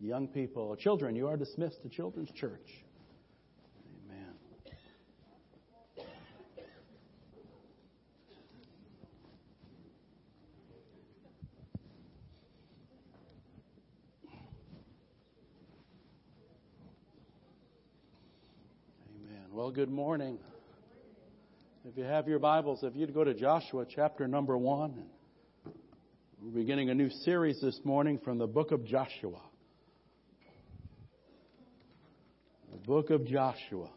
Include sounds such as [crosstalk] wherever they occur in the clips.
Young people, children, you are dismissed to Children's Church. Amen. Amen. Well, good morning. If you have your Bibles, if you'd go to Joshua chapter number one, we're beginning a new series this morning from the book of Joshua. The book of Joshua.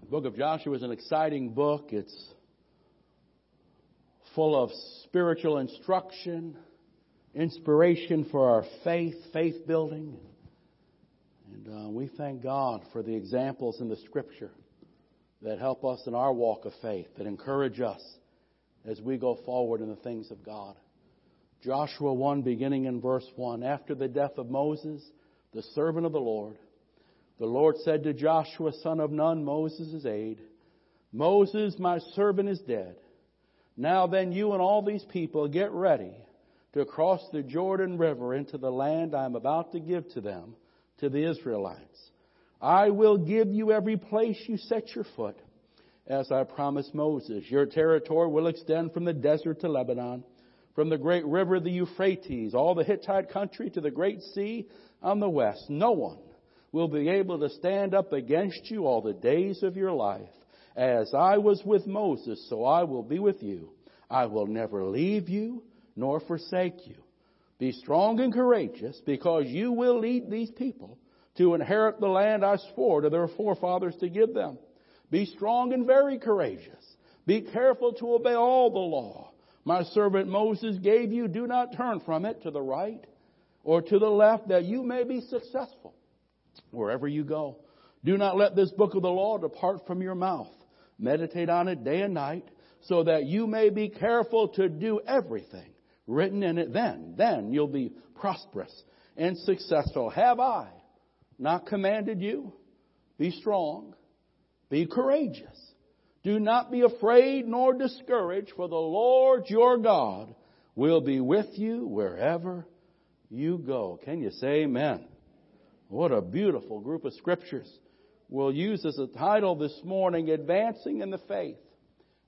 The book of Joshua is an exciting book. It's full of spiritual instruction, inspiration for our faith, faith building. And uh, we thank God for the examples in the scripture that help us in our walk of faith, that encourage us as we go forward in the things of God. Joshua 1, beginning in verse 1. After the death of Moses, the servant of the Lord, the Lord said to Joshua, son of Nun, Moses' aide, Moses, my servant, is dead. Now then, you and all these people get ready to cross the Jordan River into the land I am about to give to them, to the Israelites. I will give you every place you set your foot, as I promised Moses. Your territory will extend from the desert to Lebanon, from the great river, the Euphrates, all the Hittite country to the great sea on the west. No one will be able to stand up against you all the days of your life. As I was with Moses, so I will be with you. I will never leave you nor forsake you. Be strong and courageous because you will lead these people to inherit the land I swore to their forefathers to give them. Be strong and very courageous. Be careful to obey all the law my servant Moses gave you. Do not turn from it to the right or to the left that you may be successful wherever you go. Do not let this book of the law depart from your mouth. Meditate on it day and night so that you may be careful to do everything written in it. Then, then you'll be prosperous and successful. Have I not commanded you? Be strong. Be courageous. Do not be afraid nor discouraged, for the Lord your God will be with you wherever you go. Can you say amen? What a beautiful group of scriptures. We'll use as a title this morning, Advancing in the Faith.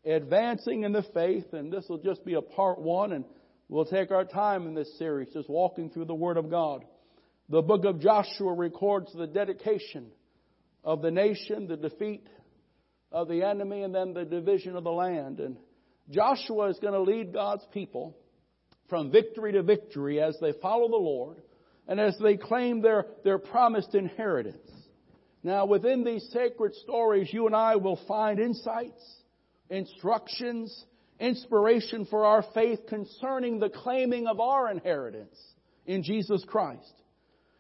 Advancing in the Faith, and this will just be a part one, and we'll take our time in this series, just walking through the Word of God. The book of Joshua records the dedication of the nation, the defeat of the enemy, and then the division of the land. And Joshua is going to lead God's people from victory to victory as they follow the Lord and as they claim their, their promised inheritance. Now, within these sacred stories, you and I will find insights, instructions, inspiration for our faith concerning the claiming of our inheritance in Jesus Christ.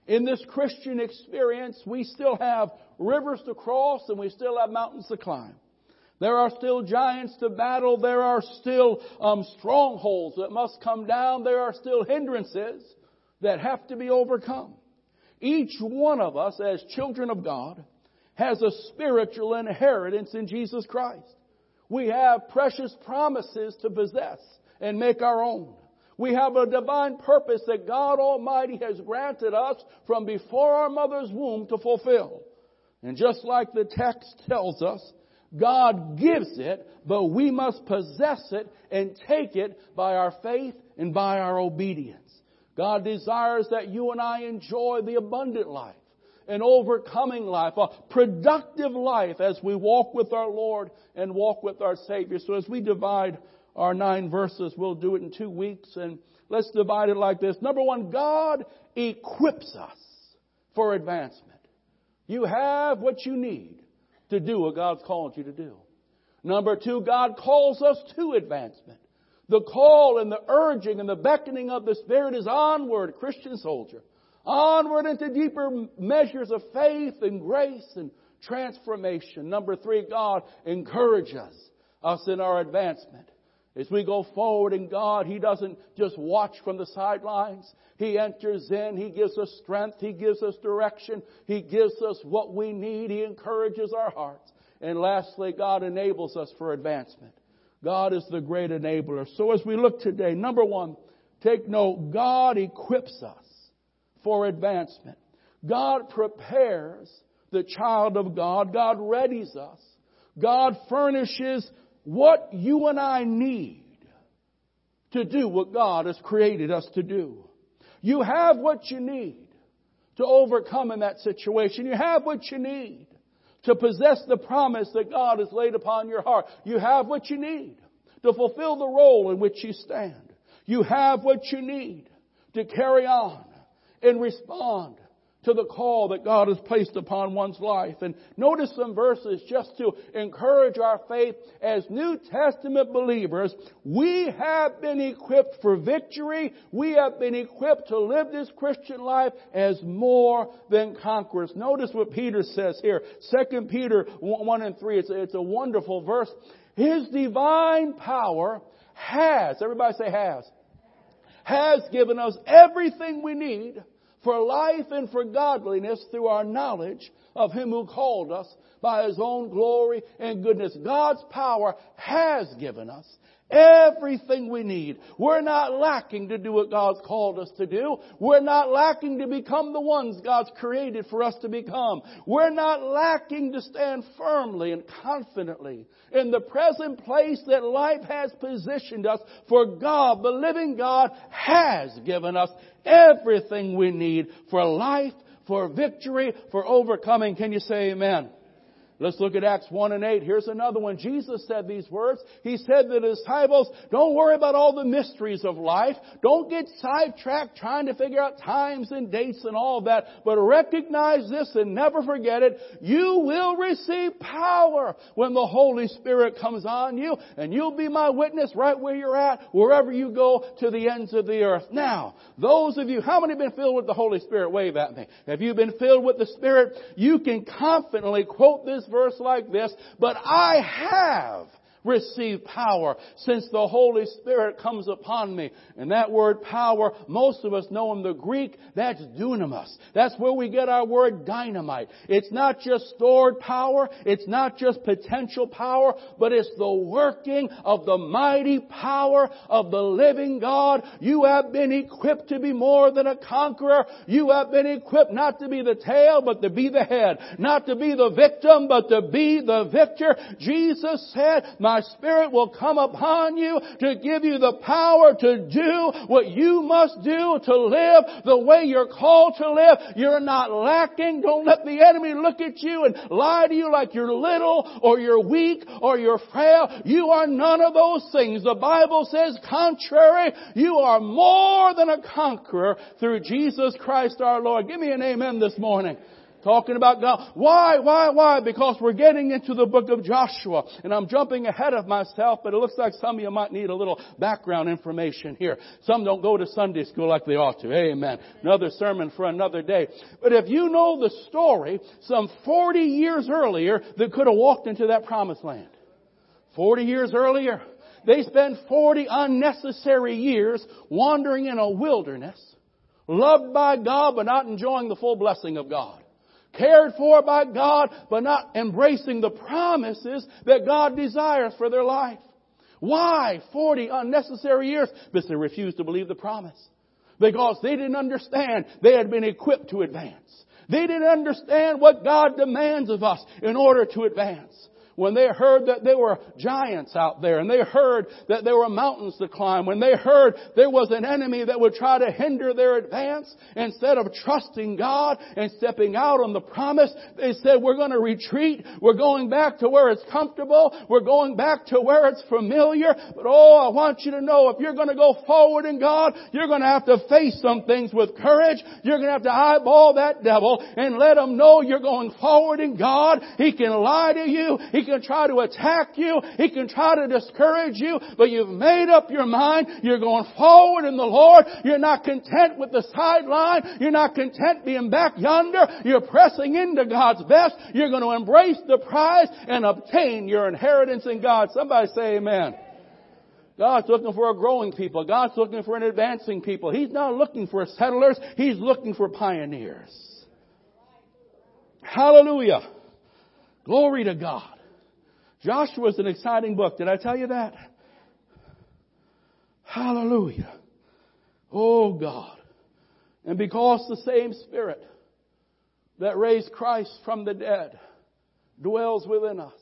In this Christian experience, we still have rivers to cross and we still have mountains to climb. There are still giants to battle. There are still um, strongholds that must come down. There are still hindrances that have to be overcome. Each one of us, as children of God, has a spiritual inheritance in Jesus Christ. We have precious promises to possess and make our own. We have a divine purpose that God Almighty has granted us from before our mother's womb to fulfill. And just like the text tells us, God gives it, but we must possess it and take it by our faith and by our obedience. God desires that you and I enjoy the abundant life, an overcoming life, a productive life as we walk with our Lord and walk with our Savior. So as we divide our nine verses. We'll do it in two weeks and let's divide it like this. Number one, God equips us for advancement. You have what you need to do what God's called you to do. Number two, God calls us to advancement. The call and the urging and the beckoning of the Spirit is onward, Christian soldier. Onward into deeper measures of faith and grace and transformation. Number three, God encourages us in our advancement. As we go forward in God, He doesn't just watch from the sidelines. He enters in. He gives us strength. He gives us direction. He gives us what we need. He encourages our hearts. And lastly, God enables us for advancement. God is the great enabler. So as we look today, number one, take note, God equips us for advancement. God prepares the child of God. God readies us. God furnishes what you and I need to do what God has created us to do. You have what you need to overcome in that situation. You have what you need to possess the promise that God has laid upon your heart. You have what you need to fulfill the role in which you stand. You have what you need to carry on and respond to the call that God has placed upon one's life. And notice some verses just to encourage our faith as New Testament believers. We have been equipped for victory. We have been equipped to live this Christian life as more than conquerors. Notice what Peter says here. 2 Peter 1 and 3. It's a, it's a wonderful verse. His divine power has, everybody say has, has given us everything we need for life and for godliness through our knowledge of Him who called us by His own glory and goodness. God's power has given us Everything we need. We're not lacking to do what God's called us to do. We're not lacking to become the ones God's created for us to become. We're not lacking to stand firmly and confidently in the present place that life has positioned us for God, the living God, has given us everything we need for life, for victory, for overcoming. Can you say amen? Let's look at Acts 1 and 8. Here's another one. Jesus said these words. He said to the disciples, don't worry about all the mysteries of life. Don't get sidetracked trying to figure out times and dates and all that, but recognize this and never forget it. You will receive power when the Holy Spirit comes on you, and you'll be my witness right where you're at, wherever you go to the ends of the earth. Now, those of you, how many have been filled with the Holy Spirit? Wave at me. Have you been filled with the Spirit? You can confidently quote this verse like this, but I have receive power since the Holy Spirit comes upon me. And that word power, most of us know in the Greek, that's dunamis. That's where we get our word dynamite. It's not just stored power, it's not just potential power, but it's the working of the mighty power of the living God. You have been equipped to be more than a conqueror. You have been equipped not to be the tail, but to be the head. Not to be the victim, but to be the victor. Jesus said, my Spirit will come upon you to give you the power to do what you must do to live the way you're called to live. You're not lacking. Don't let the enemy look at you and lie to you like you're little or you're weak or you're frail. You are none of those things. The Bible says contrary. You are more than a conqueror through Jesus Christ our Lord. Give me an amen this morning. Talking about God. Why, why, why? Because we're getting into the book of Joshua. And I'm jumping ahead of myself, but it looks like some of you might need a little background information here. Some don't go to Sunday school like they ought to. Amen. Another sermon for another day. But if you know the story, some 40 years earlier, they could have walked into that promised land. 40 years earlier, they spent 40 unnecessary years wandering in a wilderness, loved by God, but not enjoying the full blessing of God cared for by God, but not embracing the promises that God desires for their life. Why 40 unnecessary years? Because they refused to believe the promise. Because they didn't understand they had been equipped to advance. They didn't understand what God demands of us in order to advance when they heard that there were giants out there and they heard that there were mountains to climb, when they heard there was an enemy that would try to hinder their advance, instead of trusting God and stepping out on the promise, they said, we're going to retreat. We're going back to where it's comfortable. We're going back to where it's familiar. But oh, I want you to know if you're going to go forward in God, you're going to have to face some things with courage. You're going to have to eyeball that devil and let him know you're going forward in God. He can lie to you. He can try to attack you. He can try to discourage you, but you've made up your mind. You're going forward in the Lord. You're not content with the sideline. You're not content being back yonder. You're pressing into God's best. You're going to embrace the prize and obtain your inheritance in God. Somebody say amen. God's looking for a growing people. God's looking for an advancing people. He's not looking for settlers. He's looking for pioneers. Hallelujah. Glory to God. Joshua is an exciting book. Did I tell you that? Hallelujah. Oh God. And because the same Spirit that raised Christ from the dead dwells within us,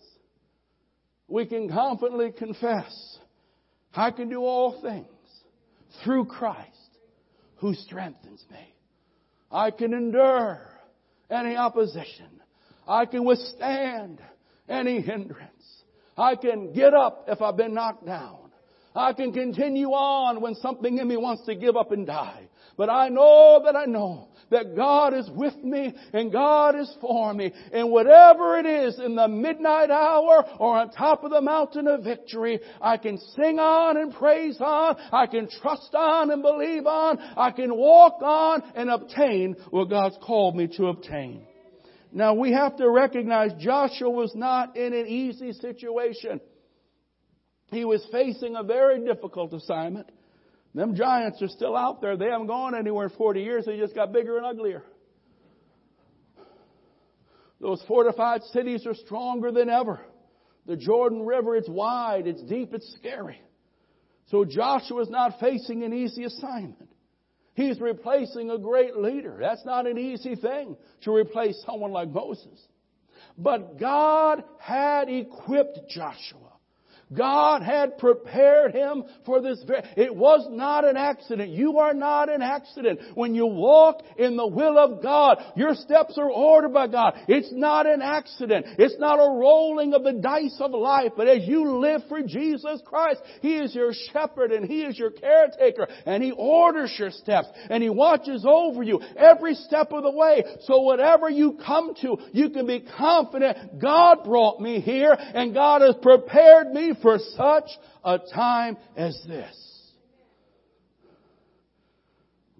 we can confidently confess, I can do all things through Christ who strengthens me. I can endure any opposition. I can withstand any hindrance. I can get up if I've been knocked down. I can continue on when something in me wants to give up and die. But I know that I know that God is with me and God is for me. And whatever it is in the midnight hour or on top of the mountain of victory, I can sing on and praise on. I can trust on and believe on. I can walk on and obtain what God's called me to obtain. Now we have to recognize Joshua was not in an easy situation. He was facing a very difficult assignment. Them giants are still out there. They haven't gone anywhere in 40 years. They just got bigger and uglier. Those fortified cities are stronger than ever. The Jordan River, it's wide, it's deep, it's scary. So Joshua is not facing an easy assignment. He's replacing a great leader. That's not an easy thing to replace someone like Moses. But God had equipped Joshua. God had prepared him for this. It was not an accident. You are not an accident. When you walk in the will of God, your steps are ordered by God. It's not an accident. It's not a rolling of the dice of life. But as you live for Jesus Christ, He is your shepherd and He is your caretaker and He orders your steps and He watches over you every step of the way. So whatever you come to, you can be confident God brought me here and God has prepared me for such a time as this.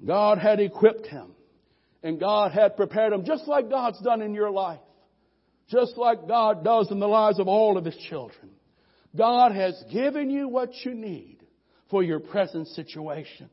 God had equipped him and God had prepared him just like God's done in your life. Just like God does in the lives of all of His children. God has given you what you need for your present situation.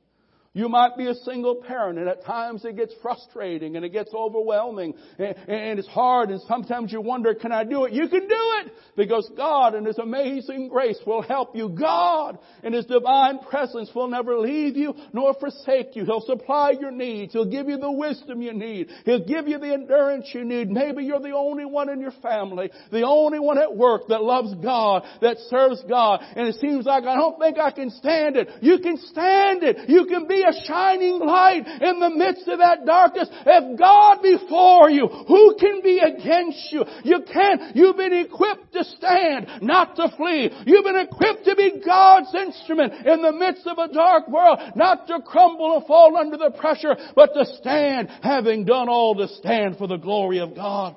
You might be a single parent and at times it gets frustrating and it gets overwhelming and, and, it's hard and sometimes you wonder, can I do it? You can do it because God in His amazing grace will help you. God and His divine presence will never leave you nor forsake you. He'll supply your needs. He'll give you the wisdom you need. He'll give you the endurance you need. Maybe you're the only one in your family, the only one at work that loves God, that serves God and it seems like I don't think I can stand it. You can stand it. You can be a shining light in the midst of that darkness. If God be for you, who can be against you? You can't. You've been equipped to stand, not to flee. You've been equipped to be God's instrument in the midst of a dark world, not to crumble and fall under the pressure, but to stand, having done all to stand for the glory of God.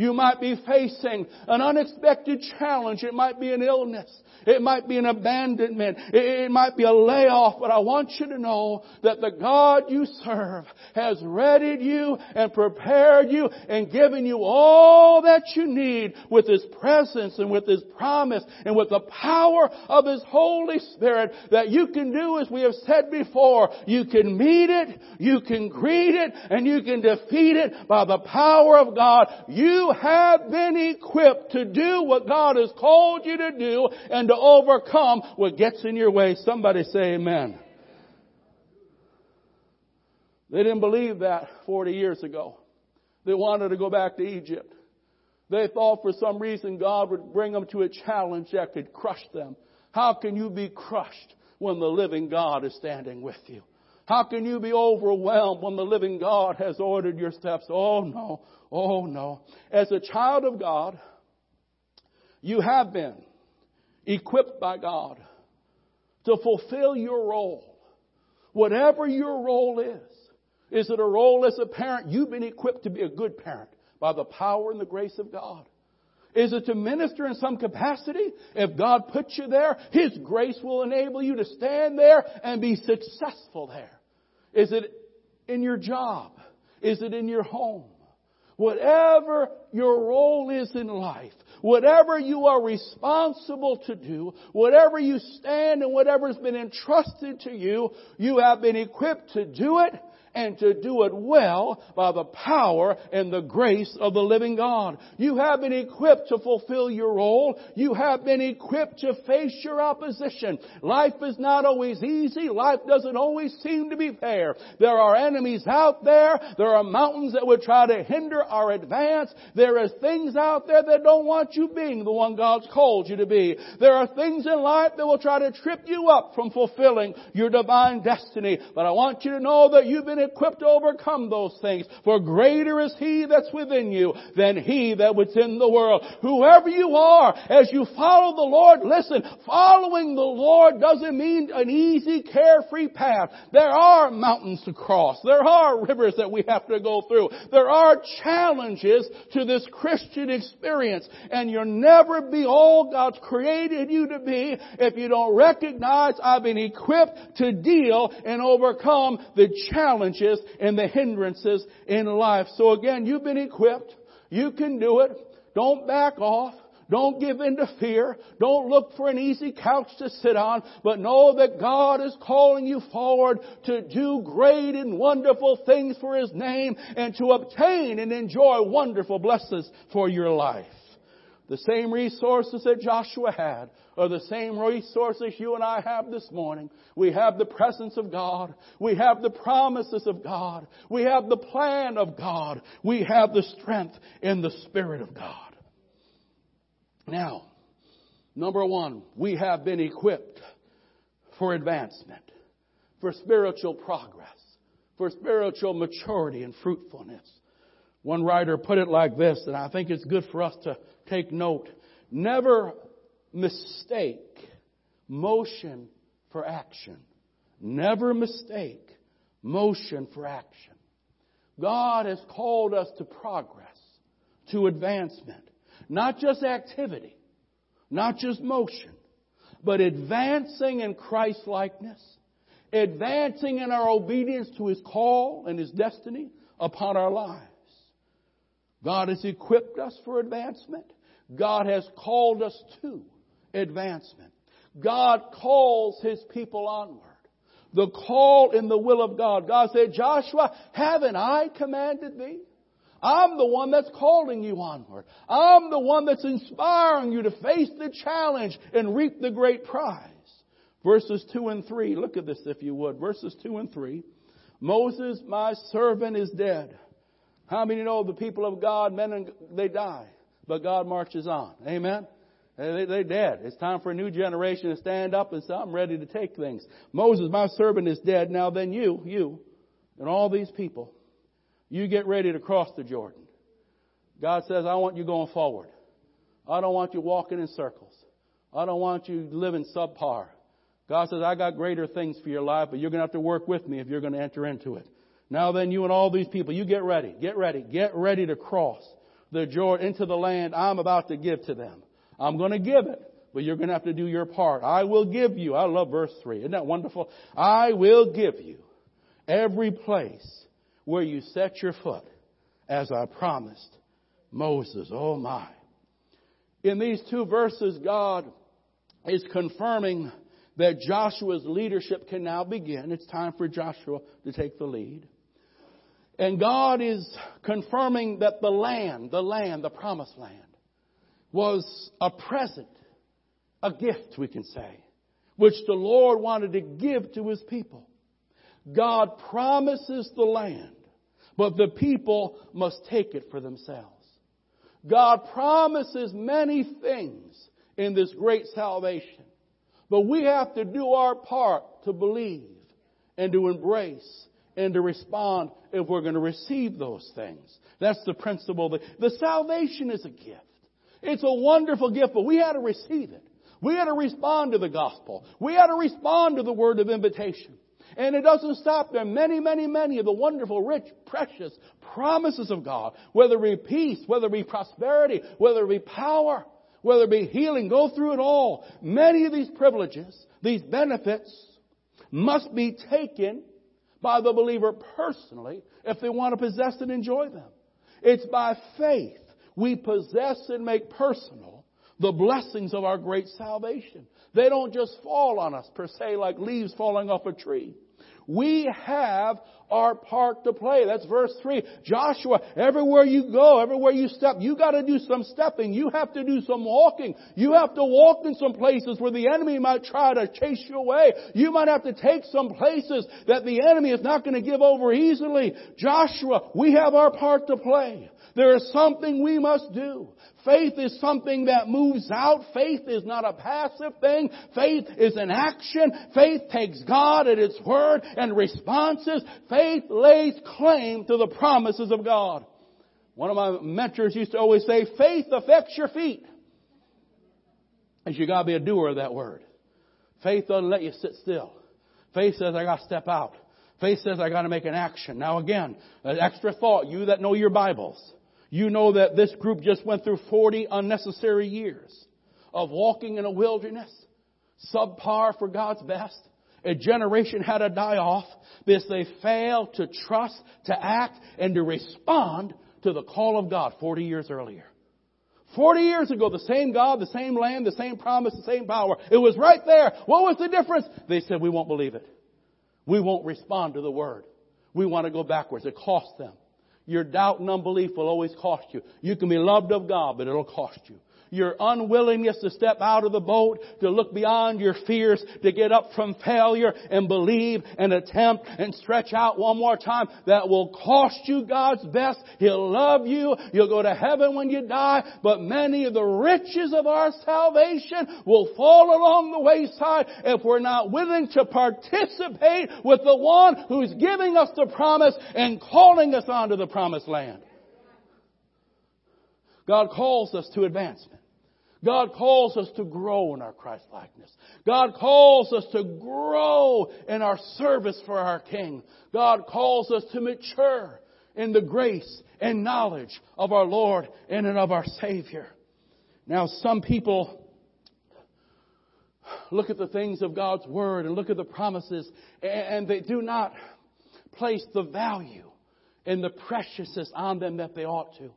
You might be facing an unexpected challenge. It might be an illness. It might be an abandonment. It might be a layoff. But I want you to know that the God you serve has readied you and prepared you and given you all that you need with His presence and with His promise and with the power of His Holy Spirit that you can do as we have said before. You can meet it, you can greet it, and you can defeat it by the power of God. You have been equipped to do what God has called you to do and to overcome what gets in your way. Somebody say amen. They didn't believe that 40 years ago. They wanted to go back to Egypt. They thought for some reason God would bring them to a challenge that could crush them. How can you be crushed when the living God is standing with you? How can you be overwhelmed when the living God has ordered your steps? Oh no. Oh no. As a child of God, you have been equipped by God to fulfill your role. Whatever your role is. Is it a role as a parent? You've been equipped to be a good parent by the power and the grace of God. Is it to minister in some capacity? If God puts you there, His grace will enable you to stand there and be successful there. Is it in your job? Is it in your home? Whatever your role is in life, whatever you are responsible to do, whatever you stand and whatever has been entrusted to you, you have been equipped to do it and to do it well by the power and the grace of the living God. You have been equipped to fulfill your role. You have been equipped to face your opposition. Life is not always easy. Life doesn't always seem to be fair. There are enemies out there. There are mountains that would try to hinder our advance. There is things out there that don't want you being the one God's called you to be. There are things in life that will try to trip you up from fulfilling your divine destiny. But I want you to know that you've been equipped to overcome those things. For greater is He that's within you than He that was in the world. Whoever you are, as you follow the Lord, listen, following the Lord doesn't mean an easy, carefree path. There are mountains to cross. There are rivers that we have to go through. There are challenges to this Christian experience. And you'll never be all God's created you to be if you don't recognize I've been equipped to deal and overcome the challenges and the hindrances in life. So again, you've been equipped. You can do it. Don't back off. Don't give in to fear. Don't look for an easy couch to sit on, but know that God is calling you forward to do great and wonderful things for His name and to obtain and enjoy wonderful blessings for your life. The same resources that Joshua had are the same resources you and I have this morning. We have the presence of God. We have the promises of God. We have the plan of God. We have the strength in the Spirit of God. Now, number one, we have been equipped for advancement, for spiritual progress, for spiritual maturity and fruitfulness. One writer put it like this, and I think it's good for us to take note. Never mistake motion for action. Never mistake motion for action. God has called us to progress, to advancement. Not just activity, not just motion, but advancing in Christ likeness, advancing in our obedience to His call and His destiny upon our lives. God has equipped us for advancement. God has called us to advancement. God calls His people onward. The call in the will of God. God said, Joshua, haven't I commanded thee? I'm the one that's calling you onward. I'm the one that's inspiring you to face the challenge and reap the great prize. Verses 2 and 3. Look at this if you would. Verses 2 and 3. Moses, my servant, is dead. How many know the people of God, men and they die, but God marches on? Amen. They, they're dead. It's time for a new generation to stand up and say, I'm ready to take things. Moses, my servant, is dead. Now then you, you, and all these people, you get ready to cross the Jordan. God says, I want you going forward. I don't want you walking in circles. I don't want you living subpar. God says, I got greater things for your life, but you're going to have to work with me if you're going to enter into it. Now then, you and all these people, you get ready. Get ready. Get ready to cross the Jordan into the land I'm about to give to them. I'm going to give it, but you're going to have to do your part. I will give you. I love verse 3. Isn't that wonderful? I will give you every place where you set your foot, as I promised Moses. Oh my. In these two verses, God is confirming that Joshua's leadership can now begin. It's time for Joshua to take the lead. And God is confirming that the land, the land, the promised land, was a present, a gift, we can say, which the Lord wanted to give to His people. God promises the land, but the people must take it for themselves. God promises many things in this great salvation, but we have to do our part to believe and to embrace and to respond if we're going to receive those things. That's the principle. The salvation is a gift. It's a wonderful gift, but we had to receive it. We had to respond to the gospel. We had to respond to the word of invitation. And it doesn't stop there. Many, many, many of the wonderful, rich, precious promises of God, whether it be peace, whether it be prosperity, whether it be power, whether it be healing, go through it all. Many of these privileges, these benefits, must be taken by the believer personally if they want to possess and enjoy them. It's by faith we possess and make personal the blessings of our great salvation. They don't just fall on us per se like leaves falling off a tree. We have our part to play. That's verse 3. Joshua, everywhere you go, everywhere you step, you gotta do some stepping. You have to do some walking. You have to walk in some places where the enemy might try to chase you away. You might have to take some places that the enemy is not gonna give over easily. Joshua, we have our part to play. There is something we must do. Faith is something that moves out. Faith is not a passive thing. Faith is an action. Faith takes God at His word and responses. Faith lays claim to the promises of God. One of my mentors used to always say, faith affects your feet. And you gotta be a doer of that word. Faith doesn't let you sit still. Faith says, I gotta step out. Faith says, I gotta make an action. Now again, an extra thought, you that know your Bibles. You know that this group just went through 40 unnecessary years of walking in a wilderness, subpar for God's best. A generation had to die off because they failed to trust, to act, and to respond to the call of God 40 years earlier. 40 years ago, the same God, the same land, the same promise, the same power. It was right there. What was the difference? They said, we won't believe it. We won't respond to the word. We want to go backwards. It cost them. Your doubt and unbelief will always cost you. You can be loved of God, but it'll cost you your unwillingness to step out of the boat, to look beyond your fears, to get up from failure and believe and attempt and stretch out one more time, that will cost you God's best. He'll love you. You'll go to heaven when you die, but many of the riches of our salvation will fall along the wayside if we're not willing to participate with the one who's giving us the promise and calling us onto the promised land. God calls us to advancement. God calls us to grow in our Christ likeness. God calls us to grow in our service for our King. God calls us to mature in the grace and knowledge of our Lord and of our Savior. Now, some people look at the things of God's Word and look at the promises and they do not place the value and the preciousness on them that they ought to.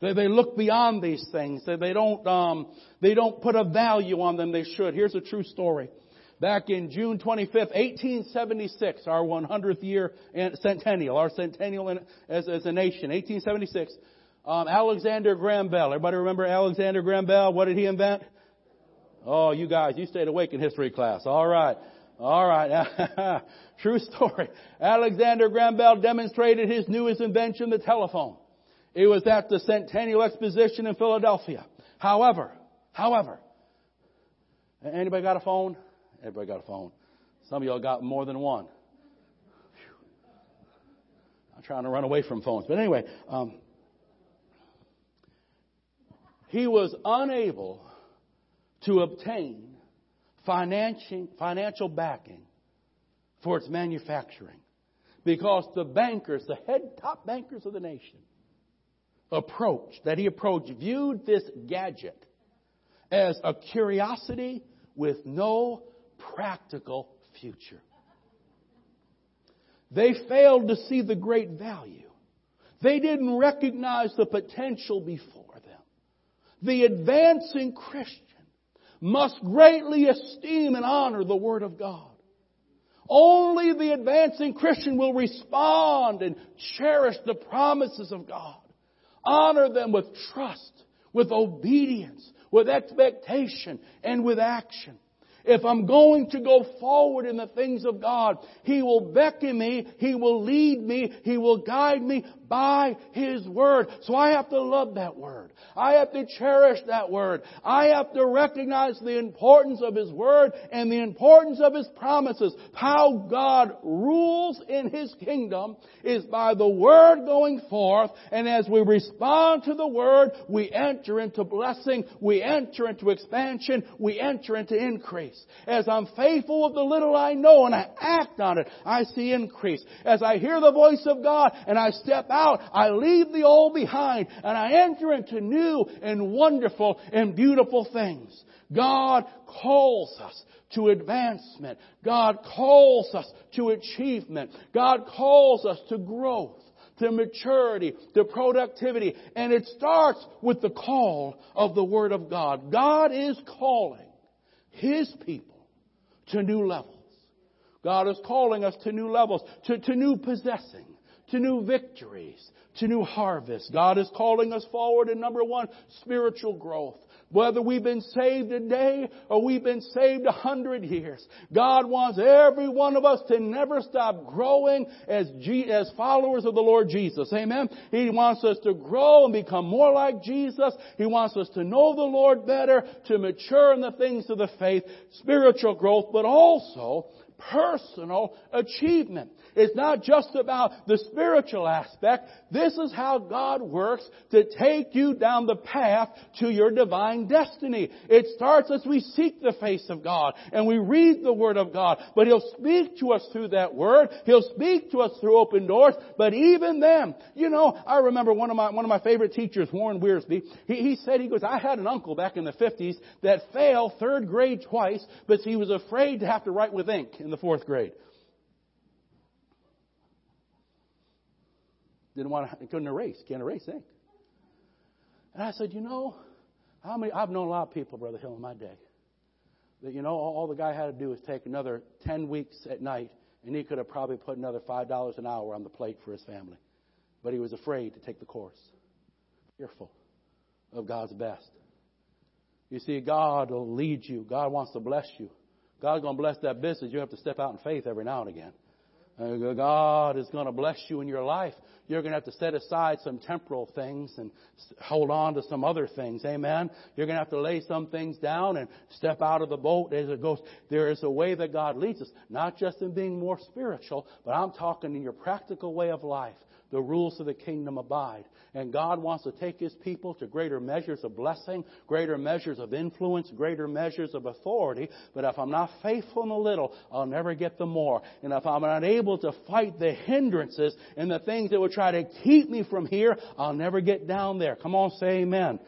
They, they look beyond these things. They, they don't, um, they don't put a value on them they should. Here's a true story. Back in June 25th, 1876, our 100th year centennial, our centennial as, as a nation, 1876, um, Alexander Graham Bell. Everybody remember Alexander Graham Bell? What did he invent? Oh, you guys, you stayed awake in history class. All right. All right. [laughs] True story. Alexander Graham Bell demonstrated his newest invention, the telephone. It was at the Centennial Exposition in Philadelphia. However, however, anybody got a phone? Everybody got a phone. Some of y'all got more than one. I'm trying to run away from phones. But anyway, um, he was unable to obtain financial, financial backing for its manufacturing because the bankers, the head top bankers of the nation, approach, that he approached, viewed this gadget as a curiosity with no practical future. They failed to see the great value. They didn't recognize the potential before them. The advancing Christian must greatly esteem and honor the Word of God. Only the advancing Christian will respond and cherish the promises of God. Honor them with trust, with obedience, with expectation, and with action. If I'm going to go forward in the things of God, He will beckon me, He will lead me, He will guide me by His Word. So I have to love that Word. I have to cherish that Word. I have to recognize the importance of His Word and the importance of His promises. How God rules in His kingdom is by the Word going forth, and as we respond to the Word, we enter into blessing, we enter into expansion, we enter into increase. As I'm faithful with the little I know and I act on it, I see increase. As I hear the voice of God and I step out out. I leave the old behind and I enter into new and wonderful and beautiful things. God calls us to advancement. God calls us to achievement. God calls us to growth, to maturity, to productivity. And it starts with the call of the Word of God. God is calling His people to new levels God is calling us to new levels, to, to new possessing, to new victories, to new harvests. God is calling us forward in number one, spiritual growth. Whether we've been saved a day or we've been saved a hundred years, God wants every one of us to never stop growing as, as followers of the Lord Jesus. Amen. He wants us to grow and become more like Jesus. He wants us to know the Lord better, to mature in the things of the faith, spiritual growth, but also personal achievement. It's not just about the spiritual aspect. This is how God works to take you down the path to your divine destiny. It starts as we seek the face of God and we read the Word of God. But He'll speak to us through that Word. He'll speak to us through open doors. But even then, you know, I remember one of my, one of my favorite teachers, Warren Wiersbe, he, he said, he goes, I had an uncle back in the 50s that failed third grade twice, but he was afraid to have to write with ink in the fourth grade. Didn't want to, couldn't erase, can't erase ink. And I said, you know, how many, I've known a lot of people, Brother Hill, in my day, that, you know, all, all the guy had to do was take another 10 weeks at night, and he could have probably put another $5 an hour on the plate for his family. But he was afraid to take the course. Fearful of God's best. You see, God will lead you. God wants to bless you. God's going to bless that business. You have to step out in faith every now and again. God is going to bless you in your life. You're going to have to set aside some temporal things and hold on to some other things. Amen. You're going to have to lay some things down and step out of the boat as it goes. There is a way that God leads us, not just in being more spiritual, but I'm talking in your practical way of life the rules of the kingdom abide. And God wants to take His people to greater measures of blessing, greater measures of influence, greater measures of authority. But if I'm not faithful in the little, I'll never get the more. And if I'm not able to fight the hindrances and the things that would try to keep me from here, I'll never get down there. Come on, say amen.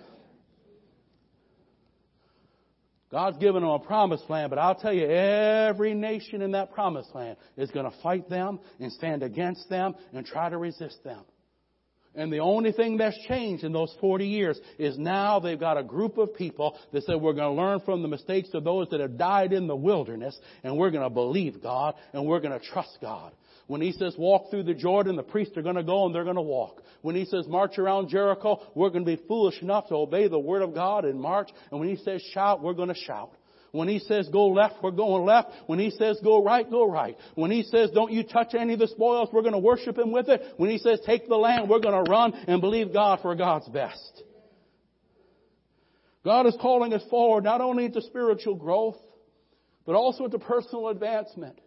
God's given them a promised land, but I'll tell you, every nation in that promised land is going to fight them and stand against them and try to resist them. And the only thing that's changed in those 40 years is now they've got a group of people that said we're going to learn from the mistakes of those that have died in the wilderness and we're going to believe God and we're going to trust God. When he says walk through the Jordan, the priests are going to go and they're going to walk. When he says march around Jericho, we're going to be foolish enough to obey the word of God and march. And when he says shout, we're going to shout. When he says go left, we're going left. When he says go right, go right. When he says don't you touch any of the spoils, we're going to worship him with it. When he says take the land, we're going to run and believe God for God's best. God is calling us forward not only into spiritual growth, but also into personal advancement.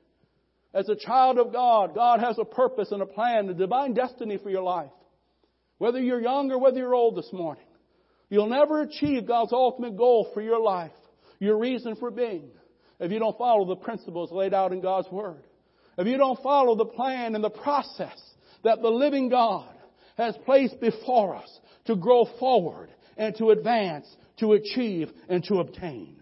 As a child of God, God has a purpose and a plan, a divine destiny for your life. Whether you're young or whether you're old this morning, you'll never achieve God's ultimate goal for your life, your reason for being, if you don't follow the principles laid out in God's Word. If you don't follow the plan and the process that the living God has placed before us to grow forward and to advance, to achieve, and to obtain.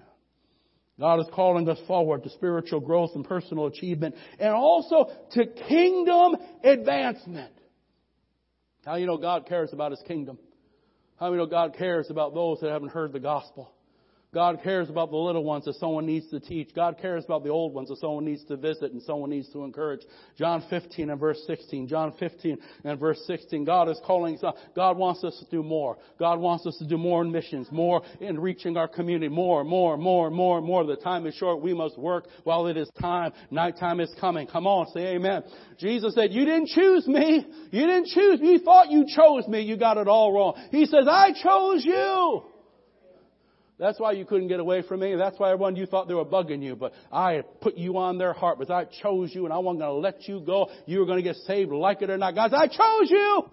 God is calling us forward to spiritual growth and personal achievement and also to kingdom advancement. How you know God cares about His kingdom? How you know God cares about those that haven't heard the gospel? God cares about the little ones that someone needs to teach. God cares about the old ones that someone needs to visit and someone needs to encourage. John 15 and verse 16. John 15 and verse 16. God is calling us. God wants us to do more. God wants us to do more in missions, more in reaching our community, more, more, more, more, more. The time is short. We must work while it is time. Nighttime is coming. Come on, say amen. Jesus said, you didn't choose me. You didn't choose me. You thought you chose me. You got it all wrong. He says, I chose you. That's why you couldn't get away from me. That's why everyone you thought they were bugging you. But I put you on their heart because I chose you and I wasn't going to let you go. You were going to get saved like it or not. Guys, I chose you.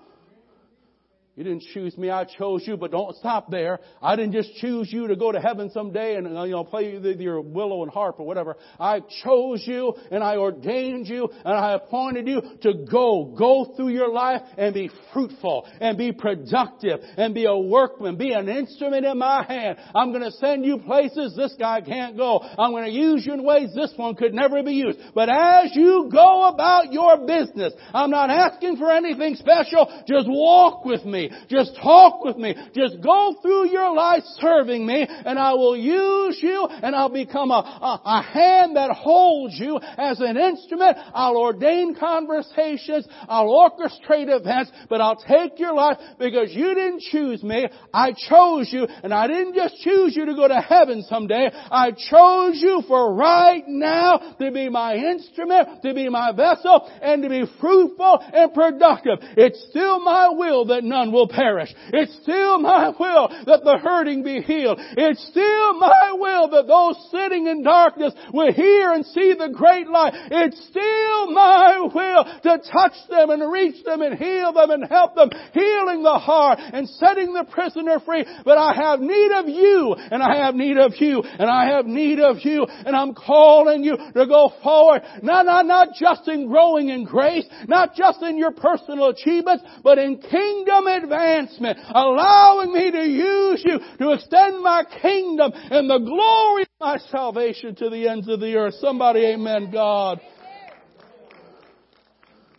You didn't choose me, I chose you, but don't stop there. I didn't just choose you to go to heaven someday and, you know, play your willow and harp or whatever. I chose you and I ordained you and I appointed you to go, go through your life and be fruitful and be productive and be a workman, be an instrument in my hand. I'm going to send you places this guy can't go. I'm going to use you in ways this one could never be used. But as you go about your business, I'm not asking for anything special. Just walk with me. Just talk with me. Just go through your life serving me and I will use you and I'll become a, a, a hand that holds you as an instrument. I'll ordain conversations. I'll orchestrate events, but I'll take your life because you didn't choose me. I chose you and I didn't just choose you to go to heaven someday. I chose you for right now to be my instrument, to be my vessel, and to be fruitful and productive. It's still my will that none will perish. It's still my will that the hurting be healed. It's still my will that those sitting in darkness will hear and see the great light. It's still my will to touch them and reach them and heal them and help them, healing the heart and setting the prisoner free. But I have need of you, and I have need of you, and I have need of you, and I'm calling you to go forward, not, not, not just in growing in grace, not just in your personal achievements, but in kingdom advancement, allowing me to use you to extend my kingdom and the glory of my salvation to the ends of the earth. Somebody, amen, God.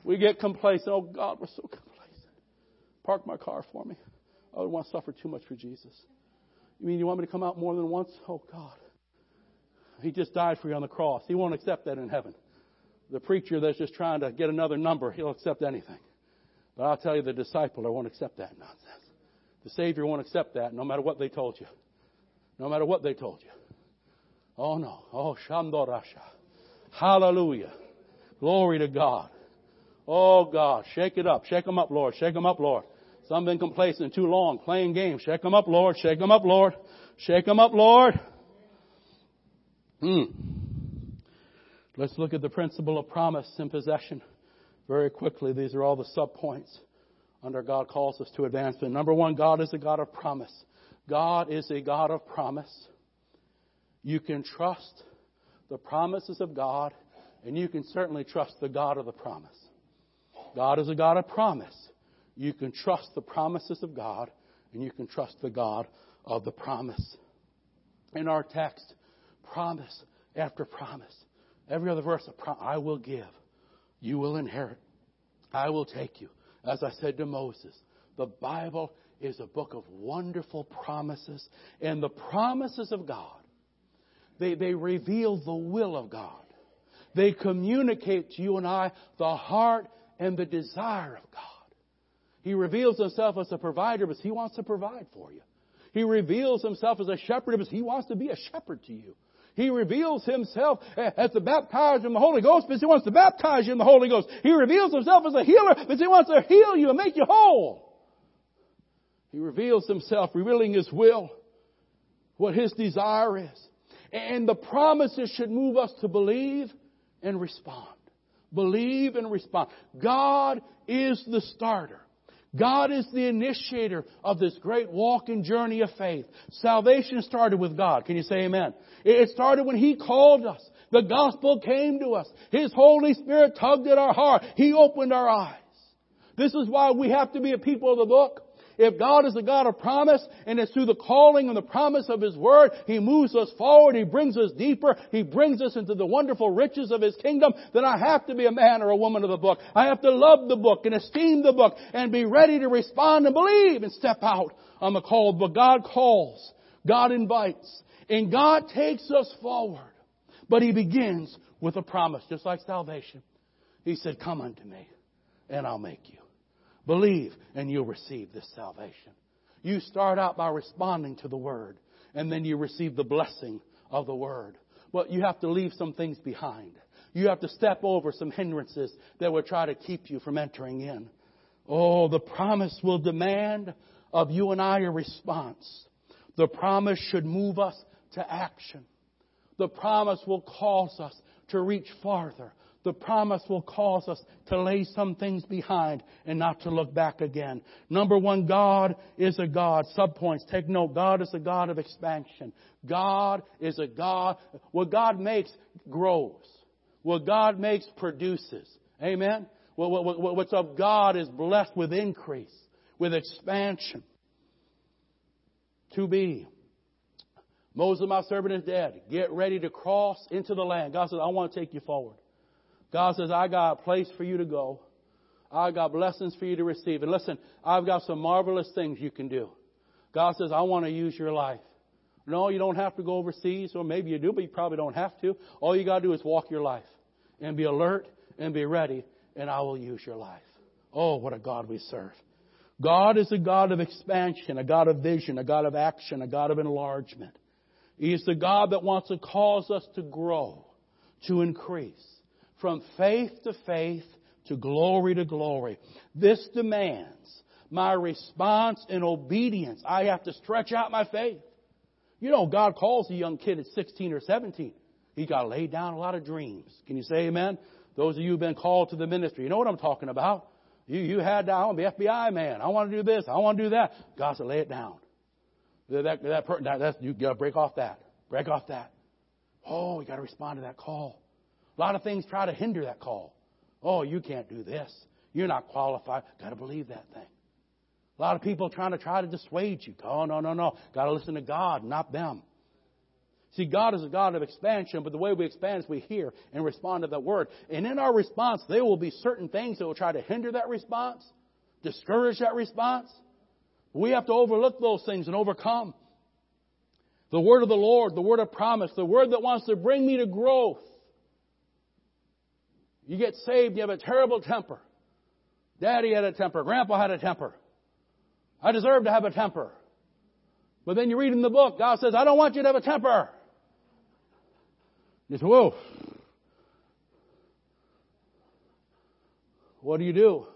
We get complacent. Oh God, we're so complacent. Park my car for me. I don't want to suffer too much for Jesus. You mean you want me to come out more than once? Oh God. He just died for you on the cross. He won't accept that in heaven. The preacher that's just trying to get another number, he'll accept anything. But I'll tell you, the disciple won't accept that nonsense. The Savior won't accept that no matter what they told you. No matter what they told you. Oh no. Oh, Shandorasha. Hallelujah. Glory to God. Oh God, shake it up. Shake them up, Lord. Shake them up, Lord. Some been complacent too long, playing games. Shake them up, Lord. Shake them up, Lord. Shake them up, Lord. Hmm. Let's look at the principle of promise and possession very quickly. These are all the subpoints under God calls us to advancement. Number one, God is a God of promise. God is a God of promise. You can trust the promises of God, and you can certainly trust the God of the promise. God is a God of promise. You can trust the promises of God, and you can trust the God of the promise. In our text, promise after promise. Every other verse, I will give. You will inherit. I will take you. As I said to Moses, the Bible is a book of wonderful promises, and the promises of God, they, they reveal the will of God. They communicate to you and I the heart and the desire of God. He reveals himself as a provider because he wants to provide for you. He reveals himself as a shepherd because he wants to be a shepherd to you. He reveals himself as the baptizer in the Holy Ghost because he wants to baptize you in the Holy Ghost. He reveals himself as a healer because he wants to heal you and make you whole. He reveals himself, revealing his will, what his desire is. And the promises should move us to believe and respond. Believe and respond. God is the starter. God is the initiator of this great walk and journey of faith. Salvation started with God. Can you say amen? It started when He called us. The gospel came to us. His Holy Spirit tugged at our heart. He opened our eyes. This is why we have to be a people of the book. If God is a God of promise and it's through the calling and the promise of His Word, He moves us forward, He brings us deeper, He brings us into the wonderful riches of His kingdom, then I have to be a man or a woman of the book. I have to love the book and esteem the book and be ready to respond and believe and step out on the call. But God calls, God invites, and God takes us forward. But He begins with a promise, just like salvation. He said, come unto me and I'll make you. Believe and you'll receive this salvation. You start out by responding to the Word, and then you receive the blessing of the Word. But you have to leave some things behind. You have to step over some hindrances that would try to keep you from entering in. Oh, the promise will demand of you and I a response. The promise should move us to action. The promise will cause us to reach farther the promise will cause us to lay some things behind and not to look back again. Number one, God is a God. Subpoints, take note. God is a God of expansion. God is a God. What God makes grows. What God makes produces. Amen? What's of God is blessed with increase, with expansion. To be. Moses, my servant, is dead. Get ready to cross into the land. God says, I want to take you forward. God says, I got a place for you to go. I've got blessings for you to receive. And listen, I've got some marvelous things you can do. God says, I want to use your life. No, you don't have to go overseas, or maybe you do, but you probably don't have to. All you got to do is walk your life and be alert and be ready, and I will use your life. Oh, what a God we serve. God is a God of expansion, a God of vision, a God of action, a God of enlargement. He is the God that wants to cause us to grow, to increase, from faith to faith, to glory to glory. This demands my response in obedience. I have to stretch out my faith. You know, God calls a young kid at 16 or 17. He got to lay down a lot of dreams. Can you say amen? Those of you who've been called to the ministry, you know what I'm talking about. You, you had that, I want to be FBI man. I want to do this. I want to do that. God said, lay it down. That, that, that, that, that's, you got to break off that. Break off that. Oh, you got to respond to that call. A lot of things try to hinder that call. Oh, you can't do this. You're not qualified. Got to believe that thing. A lot of people trying to try to dissuade you. Oh, no, no, no. Got to listen to God, not them. See, God is a God of expansion, but the way we expand is we hear and respond to that word. And in our response, there will be certain things that will try to hinder that response, discourage that response. We have to overlook those things and overcome. The word of the Lord, the word of promise, the word that wants to bring me to growth. You get saved, you have a terrible temper. Daddy had a temper. Grandpa had a temper. I deserve to have a temper. But then you read in the book, God says, I don't want you to have a temper. You say, whoa. What do you do?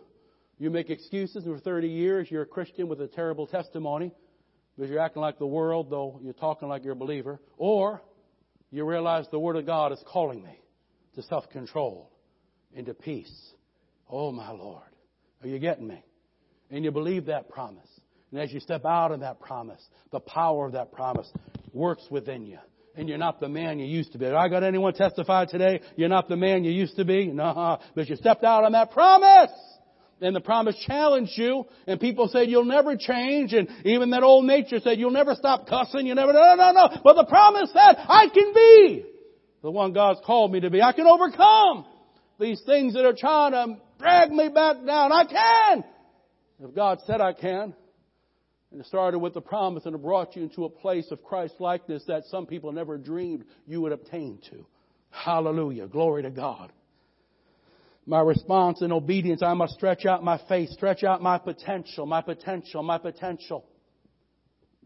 You make excuses for 30 years. You're a Christian with a terrible testimony because you're acting like the world, though you're talking like you're a believer. Or you realize the Word of God is calling me to self control into peace. Oh, my Lord. Are you getting me? And you believe that promise. And as you step out of that promise, the power of that promise works within you. And you're not the man you used to be. I got anyone testify today? You're not the man you used to be? No, but you stepped out on that promise. And the promise challenged you, and people said you'll never change, and even that old nature said you'll never stop cussing, you never, no, no, no, But the promise said, I can be the one God's called me to be. I can overcome these things that are trying to drag me back down. I can. If God said I can. And it started with the promise and it brought you into a place of Christ likeness that some people never dreamed you would obtain to. Hallelujah. Glory to God. My response in obedience, I must stretch out my faith, stretch out my potential, my potential, my potential.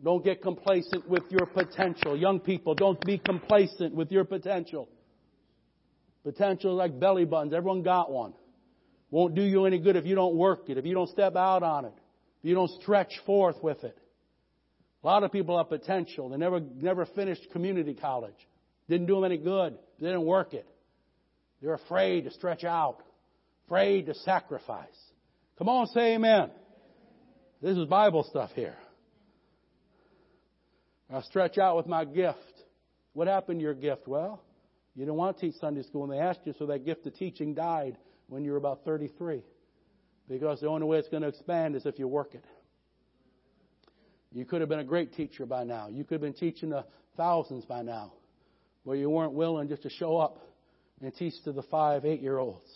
Don't get complacent with your potential. Young people, don't be complacent with your potential. Potential like belly buttons. Everyone got one. Won't do you any good if you don't work it, if you don't step out on it, if you don't stretch forth with it. A lot of people have potential. They never, never finished community college. Didn't do them any good. They didn't work it. They're afraid to stretch out, afraid to sacrifice. Come on, say amen. This is Bible stuff here. I stretch out with my gift. What happened to your gift? Well, you didn't want to teach Sunday school, and they asked you, so that gift of teaching died when you were about 33. Because the only way it's going to expand is if you work it. You could have been a great teacher by now. You could have been teaching the thousands by now. Where you weren't willing just to show up and teach to the five, eight year olds.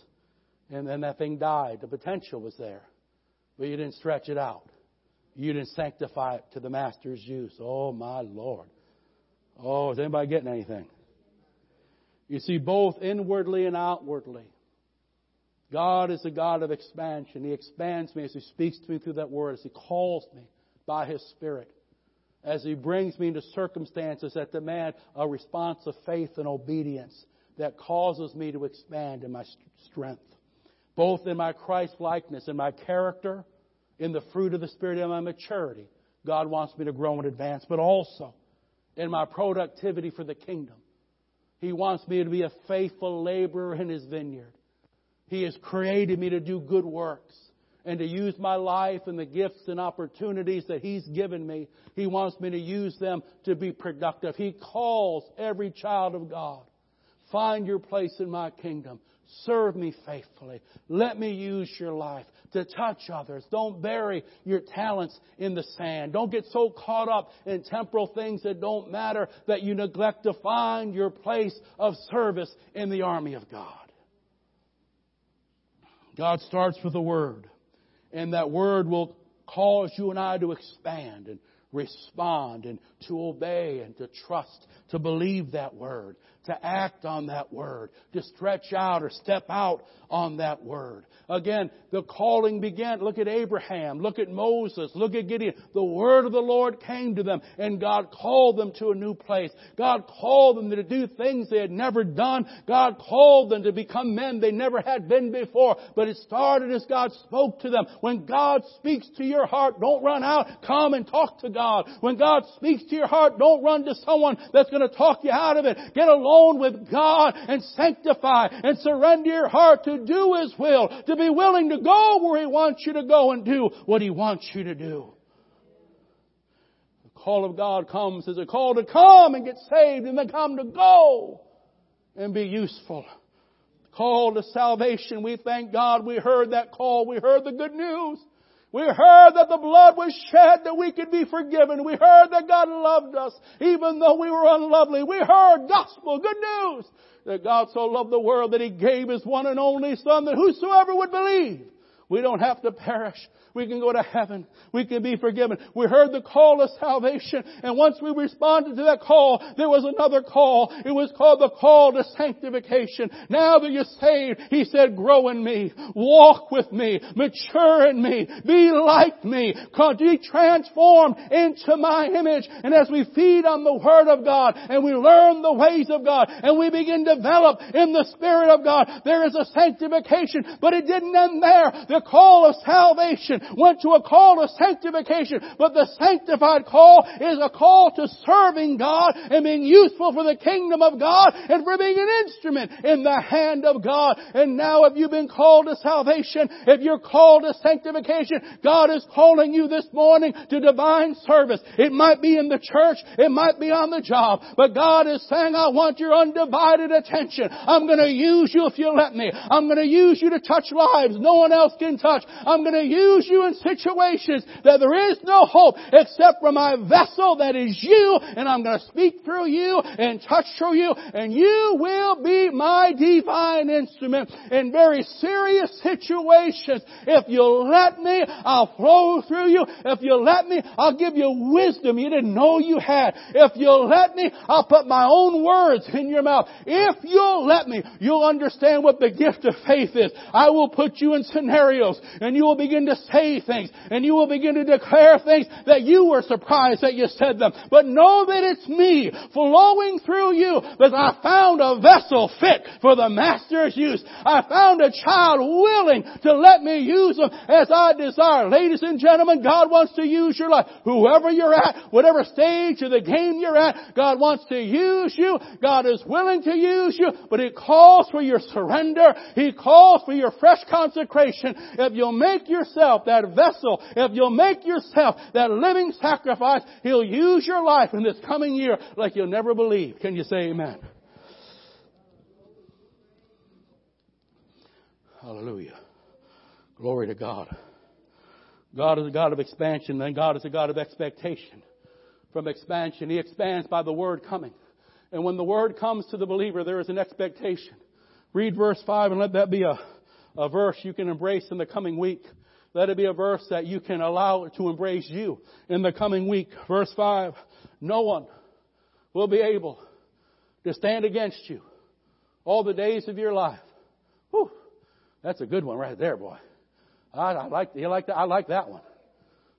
And then that thing died. The potential was there. But you didn't stretch it out. You didn't sanctify it to the master's use. Oh, my Lord. Oh, is anybody getting anything? You see, both inwardly and outwardly. God is a God of expansion. He expands me as He speaks to me through that word, as He calls me by His Spirit, as He brings me into circumstances that demand a response of faith and obedience that causes me to expand in my strength, both in my Christ likeness, in my character, in the fruit of the Spirit, in my maturity. God wants me to grow and advance, but also in my productivity for the kingdom he wants me to be a faithful laborer in His vineyard. He has created me to do good works and to use my life and the gifts and opportunities that He's given me. He wants me to use them to be productive. He calls every child of God. Find your place in my kingdom. Serve me faithfully. Let me use your life to touch others. Don't bury your talents in the sand. Don't get so caught up in temporal things that don't matter that you neglect to find your place of service in the army of God. God starts with a word. And that word will cause you and I to expand and respond and to obey and to trust, to believe that word, to act on that word, to stretch out or step out on that word. Again, the calling began. Look at Abraham. Look at Moses. Look at Gideon. The word of the Lord came to them and God called them to a new place. God called them to do things they had never done. God called them to become men they never had been before. But it started as God spoke to them. When God speaks to your heart, don't run out. Come and talk to God. When God speaks to your heart, don't run to someone that's going to talk you out of it. Get alone with God and sanctify and surrender your heart to do His will, to be willing to go where He wants you to go and do what He wants you to do. The call of God comes as a call to come and get saved and then come to go and be useful. The Call to salvation. We thank God we heard that call. We heard the good news. We heard that the blood was shed that we could be forgiven. We heard that God loved us even though we were unlovely. We heard gospel, good news that God so loved the world that He gave His one and only Son that whosoever would believe, we don't have to perish, we can go to heaven. We can be forgiven. We heard the call of salvation, and once we responded to that call, there was another call. It was called the call to sanctification. Now that you're saved, He said, grow in me, walk with me, mature in me, be like me, be transformed into my image. And as we feed on the Word of God, and we learn the ways of God, and we begin to develop in the Spirit of God, there is a sanctification, but it didn't end there. The call of salvation went to a call of sanctification, but the sanctified call is a call to serving God and being useful for the kingdom of God and for being an instrument in the hand of God. And now if you've been called to salvation, if you're called to sanctification, God is calling you this morning to divine service. It might be in the church, it might be on the job, but God is saying, I want your undivided attention. I'm going to use you if you let me. I'm going to use you to touch lives no one else can touch. I'm going to use you in situations that there is no hope except for my vessel that is you, and I'm going to speak through you and touch through you, and you will be my divine instrument in very serious situations. If you let me, I'll flow through you. If you let me, I'll give you wisdom you didn't know you had. If you'll let me, I'll put my own words in your mouth. If you'll let me, you'll understand what the gift of faith is. I will put you in scenarios and you will begin to say things and you will begin to declare things that you were surprised that you said them. But know that it's me flowing through you that I found a vessel fit for the master's use. I found a child willing to let me use them as I desire. Ladies and gentlemen, God wants to use your life. Whoever you're at, whatever stage of the game you're at, God wants to use you. God is willing to use you, but it calls for your surrender. He calls for your fresh consecration. If you'll make yourself that vessel, if you'll make yourself that living sacrifice, He'll use your life in this coming year like you'll never believe. Can you say amen? Hallelujah. Glory to God. God is a God of expansion, and God is a God of expectation. From expansion, He expands by the Word coming. And when the Word comes to the believer, there is an expectation. Read verse 5 and let that be a, a verse you can embrace in the coming week. Let it be a verse that you can allow to embrace you in the coming week. Verse 5. No one will be able to stand against you all the days of your life. Whew, that's a good one right there, boy. I, I like you like that. I like that one.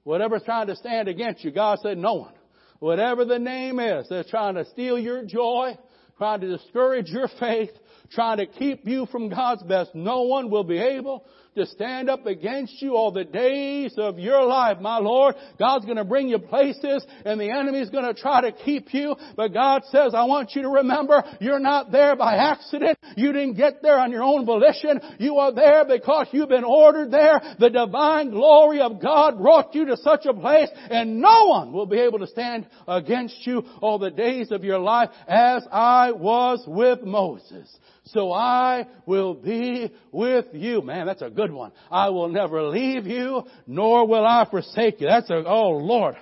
Whatever's trying to stand against you, God said no one. Whatever the name is that's trying to steal your joy, trying to discourage your faith, trying to keep you from God's best, no one will be able to stand up against you all the days of your life, my Lord. God's going to bring you places and the enemy's going to try to keep you. But God says, I want you to remember you're not there by accident. You didn't get there on your own volition. You are there because you've been ordered there. The divine glory of God brought you to such a place and no one will be able to stand against you all the days of your life as I was with Moses so I will be with you. Man, that's a good one. I will never leave you, nor will I forsake you. That's a, oh Lord,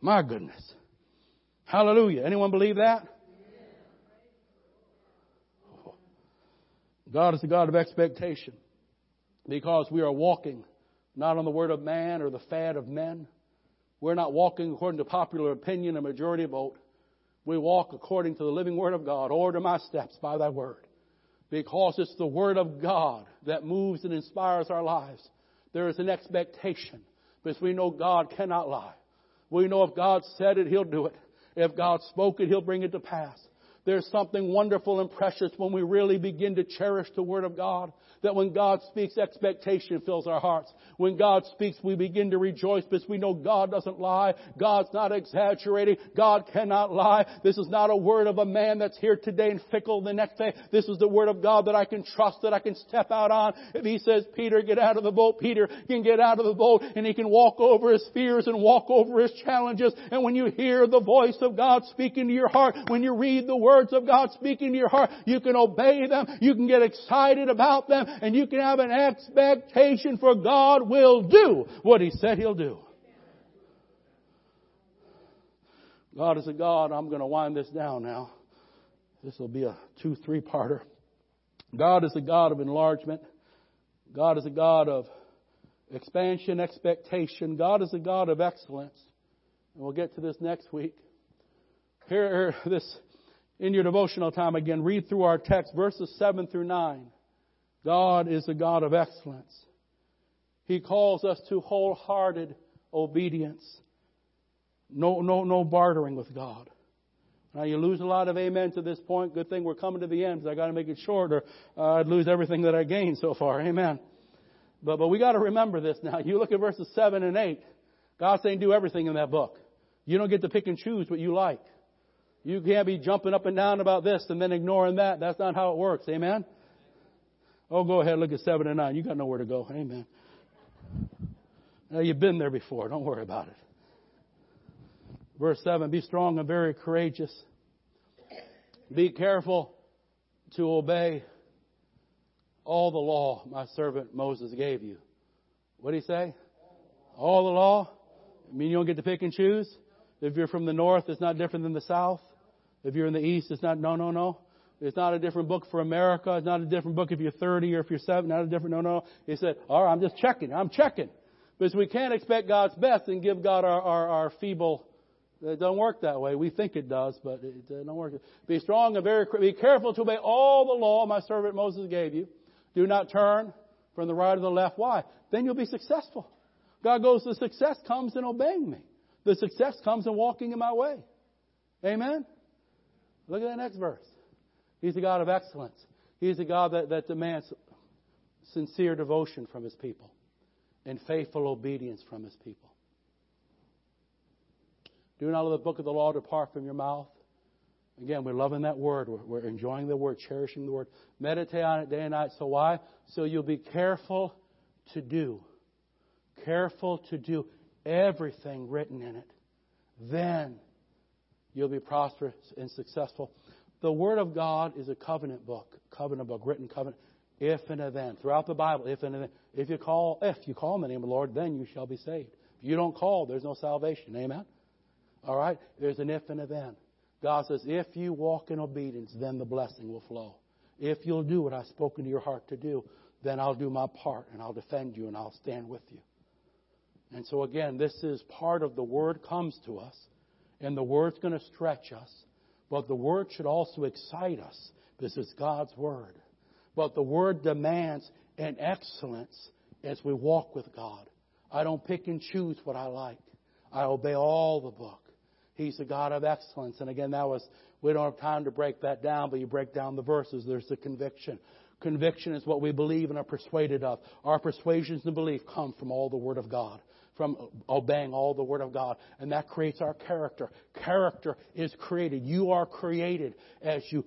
my goodness. Hallelujah. Anyone believe that? God is a God of expectation. because we are walking not on the word of man or the fad of men. We're not walking according to popular opinion and majority vote. We walk according to the living word of God. Order my steps by thy word. Because it's the word of God that moves and inspires our lives. There is an expectation because we know God cannot lie. We know if God said it, He'll do it. If God spoke it, He'll bring it to pass. There's something wonderful and precious when we really begin to cherish the Word of God that when God speaks, expectation fills our hearts. When God speaks, we begin to rejoice because we know God doesn't lie. God's not exaggerating. God cannot lie. This is not a word of a man that's here today and fickle the next day. This is the word of God that I can trust, that I can step out on. If he says, Peter, get out of the boat, Peter can get out of the boat and he can walk over his fears and walk over his challenges. And when you hear the voice of God speaking to your heart, when you read the words of God speaking to your heart, you can obey them. You can get excited about them and you can have an expectation for God will do what He said He'll do. God is a God, I'm going to wind this down now. This will be a two, three parter. God is a God of enlargement. God is a God of expansion, expectation. God is a God of excellence. And we'll get to this next week. Here, this, in your devotional time again, read through our text, verses 7 through 9. God is a God of excellence. He calls us to wholehearted obedience. No, no, no bartering with God. Now you lose a lot of amen to this point. Good thing we're coming to the end because I got to make it short, or uh, I'd lose everything that I gained so far. Amen. But but we got to remember this now. You look at verses seven and eight. God's saying do everything in that book. You don't get to pick and choose what you like. You can't be jumping up and down about this and then ignoring that. That's not how it works. Amen. Oh, go ahead, look at 7 and 9. You got nowhere to go. Amen. Now, you've been there before. Don't worry about it. Verse 7 Be strong and very courageous. Be careful to obey all the law my servant Moses gave you. What did he say? All the law? I mean you don't get to pick and choose? If you're from the north, it's not different than the south. If you're in the east, it's not, no, no, no. It's not a different book for America. It's not a different book if you're 30 or if you're 7. Not a different, no, no. He said, all right, I'm just checking. I'm checking. Because we can't expect God's best and give God our, our, our feeble. It doesn't work that way. We think it does, but it doesn't work. Be strong and very, be careful to obey all the law my servant Moses gave you. Do not turn from the right or the left. Why? Then you'll be successful. God goes, the success comes in obeying me. The success comes in walking in my way. Amen? Look at that next verse. He's a God of excellence. He's a God that, that demands sincere devotion from his people and faithful obedience from his people. Do not let the book of the law depart from your mouth. Again, we're loving that word. We're, we're enjoying the word, cherishing the word. Meditate on it day and night. So why? So you'll be careful to do. Careful to do everything written in it. Then you'll be prosperous and successful. The Word of God is a covenant book, covenant book, written covenant. If and then. Throughout the Bible, if and then. If you call, if you call in the name of the Lord, then you shall be saved. If you don't call, there's no salvation. Amen? All right? There's an if and a then. God says, if you walk in obedience, then the blessing will flow. If you'll do what I've spoken to your heart to do, then I'll do my part and I'll defend you and I'll stand with you. And so again, this is part of the Word comes to us, and the Word's going to stretch us. But the Word should also excite us. This is God's Word. But the Word demands an excellence as we walk with God. I don't pick and choose what I like. I obey all the book. He's the God of excellence. And again, that was, we don't have time to break that down, but you break down the verses. There's the conviction. Conviction is what we believe and are persuaded of. Our persuasions and belief come from all the Word of God from obeying all the Word of God. And that creates our character. Character is created. You are created as you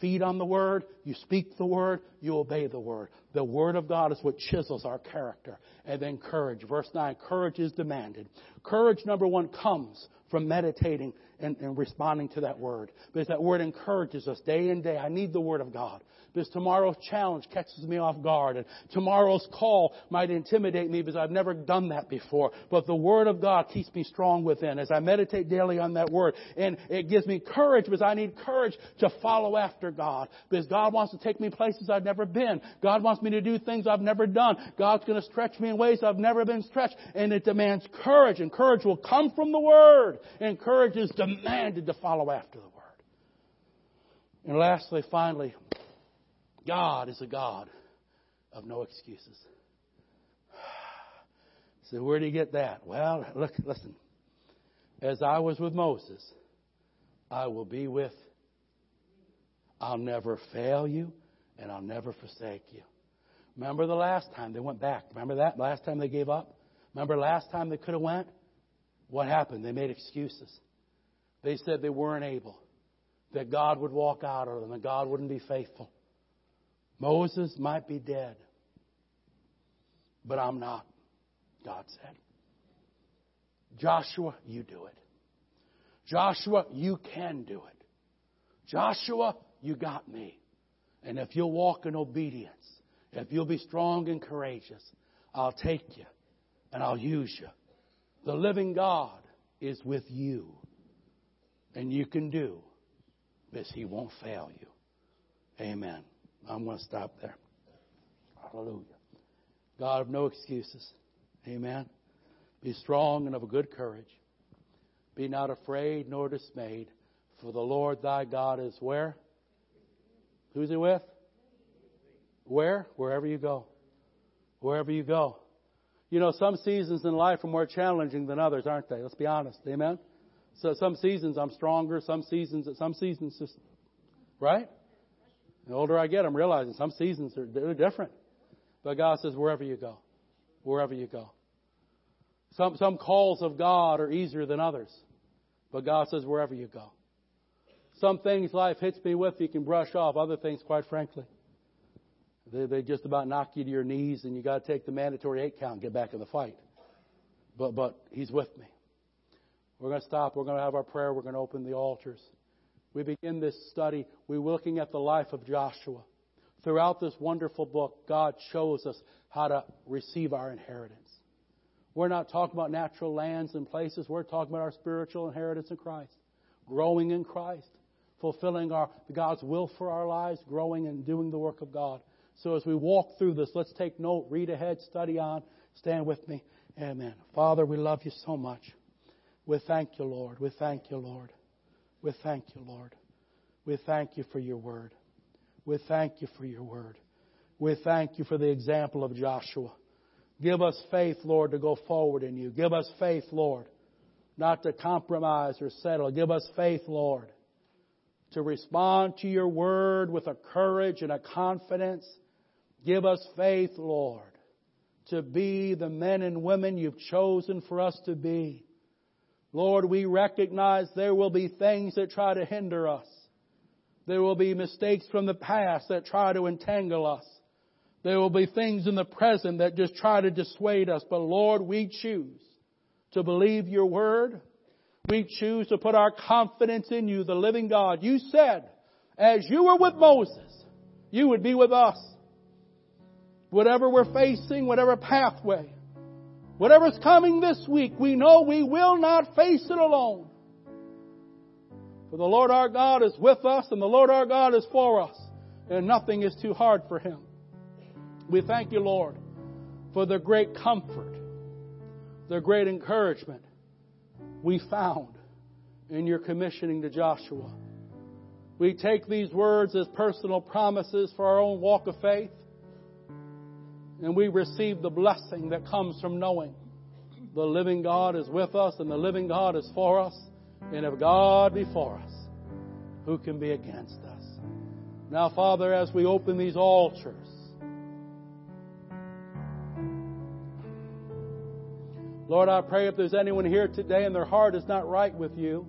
feed on the Word, you speak the Word, you obey the Word. The Word of God is what chisels our character. And then courage. Verse 9, courage is demanded. Courage, number one, comes from meditating and, and responding to that Word. Because that Word encourages us day in day. I need the Word of God because tomorrow's challenge catches me off guard and tomorrow's call might intimidate me because I've never done that before. But the Word of God keeps me strong within as I meditate daily on that Word. And it gives me courage because I need courage to follow after God because God wants to take me places I've never been. God wants me to do things I've never done. God's going to stretch me in ways I've never been stretched. And it demands courage. And courage will come from the Word. And courage is demanded to follow after the Word. And lastly, finally, God is a God of no excuses. So where do you get that? Well, look, listen. As I was with Moses, I will be with. I'll never fail you, and I'll never forsake you. Remember the last time they went back? Remember that last time they gave up? Remember last time they could have went? What happened? They made excuses. They said they weren't able, that God would walk out of them, that God wouldn't be faithful. Moses might be dead, but I'm not, God said. Joshua, you do it. Joshua, you can do it. Joshua, you got me. And if you'll walk in obedience, if you'll be strong and courageous, I'll take you and I'll use you. The living God is with you. And you can do this. He won't fail you. Amen. I'm going to stop there. Hallelujah. God of no excuses. Amen. Be strong and of a good courage. Be not afraid nor dismayed, for the Lord thy God is where? Who's he with? Where? Wherever you go. Wherever you go. You know, some seasons in life are more challenging than others, aren't they? Let's be honest. Amen? So some seasons I'm stronger, some seasons, some seasons just, right? The older I get, I'm realizing some seasons are they're different. But God says, wherever you go, wherever you go. Some, some calls of God are easier than others. But God says, wherever you go. Some things life hits me with, you can brush off. Other things, quite frankly, they, they just about knock you to your knees, and you got to take the mandatory eight count and get back in the fight. But, but He's with me. We're going to stop. We're going to have our prayer. We're going to open the altars. We begin this study. We're looking at the life of Joshua. Throughout this wonderful book, God shows us how to receive our inheritance. We're not talking about natural lands and places. We're talking about our spiritual inheritance in Christ. Growing in Christ. Fulfilling our, God's will for our lives. Growing and doing the work of God. So as we walk through this, let's take note, read ahead, study on, stand with me. Amen. Father, we love you so much. We thank you, Lord. We thank you, Lord. We thank you, Lord. We thank you for your word. We thank you for your word. We thank you for the example of Joshua. Give us faith, Lord, to go forward in you. Give us faith, Lord, not to compromise or settle. Give us faith, Lord, to respond to your word with a courage and a confidence. Give us faith, Lord, to be the men and women you've chosen for us to be. Lord, we recognize there will be things that try to hinder us. There will be mistakes from the past that try to entangle us. There will be things in the present that just try to dissuade us. But Lord, we choose to believe your word. We choose to put our confidence in you, the living God. You said, as you were with Moses, you would be with us. Whatever we're facing, whatever pathway, whatever's coming this week, we know we will not face it alone. For the Lord our God is with us and the Lord our God is for us and nothing is too hard for him. We thank you, Lord, for the great comfort, the great encouragement we found in your commissioning to Joshua. We take these words as personal promises for our own walk of faith, and we receive the blessing that comes from knowing the living God is with us and the living God is for us. And if God be for us, who can be against us? Now, Father, as we open these altars, Lord, I pray if there's anyone here today and their heart is not right with you,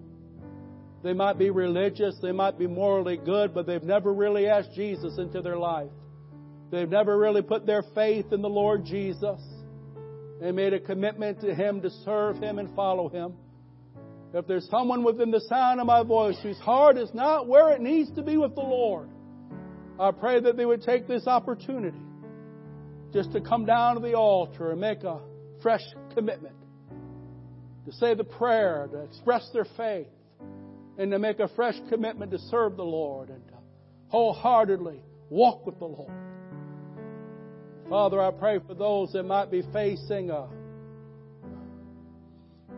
they might be religious, they might be morally good, but they've never really asked Jesus into their life. They've never really put their faith in the Lord Jesus. They made a commitment to Him to serve Him and follow Him. If there's someone within the sound of my voice whose heart is not where it needs to be with the Lord, I pray that they would take this opportunity just to come down to the altar and make a fresh commitment. To say the prayer, to express their faith, and to make a fresh commitment to serve the Lord and to wholeheartedly Walk with the Lord. Father, I pray for those that might be facing a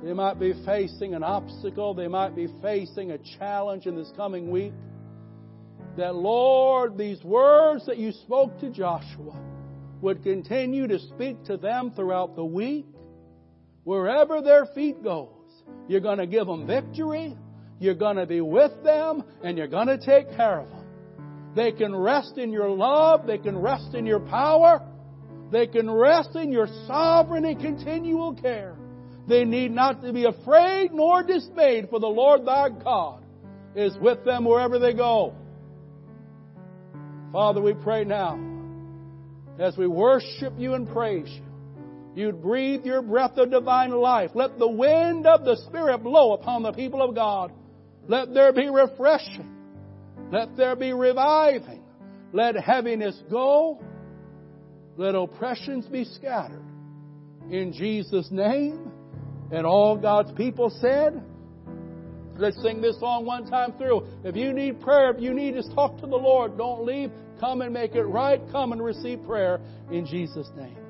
they might be facing an obstacle. They might be facing a challenge in this coming week. That, Lord, these words that you spoke to Joshua would continue to speak to them throughout the week. Wherever their feet goes, you're going to give them victory. You're going to be with them and you're going to take care of them. They can rest in your love. They can rest in your power. They can rest in your sovereign and continual care. They need not to be afraid nor dismayed, for the Lord thy God is with them wherever they go. Father, we pray now as we worship you and praise you. You'd breathe your breath of divine life. Let the wind of the Spirit blow upon the people of God. Let there be refreshing. Let there be reviving. Let heaviness go. Let oppressions be scattered. In Jesus' name. And all God's people said, Let's sing this song one time through. If you need prayer, if you need to talk to the Lord, don't leave. Come and make it right. Come and receive prayer in Jesus' name.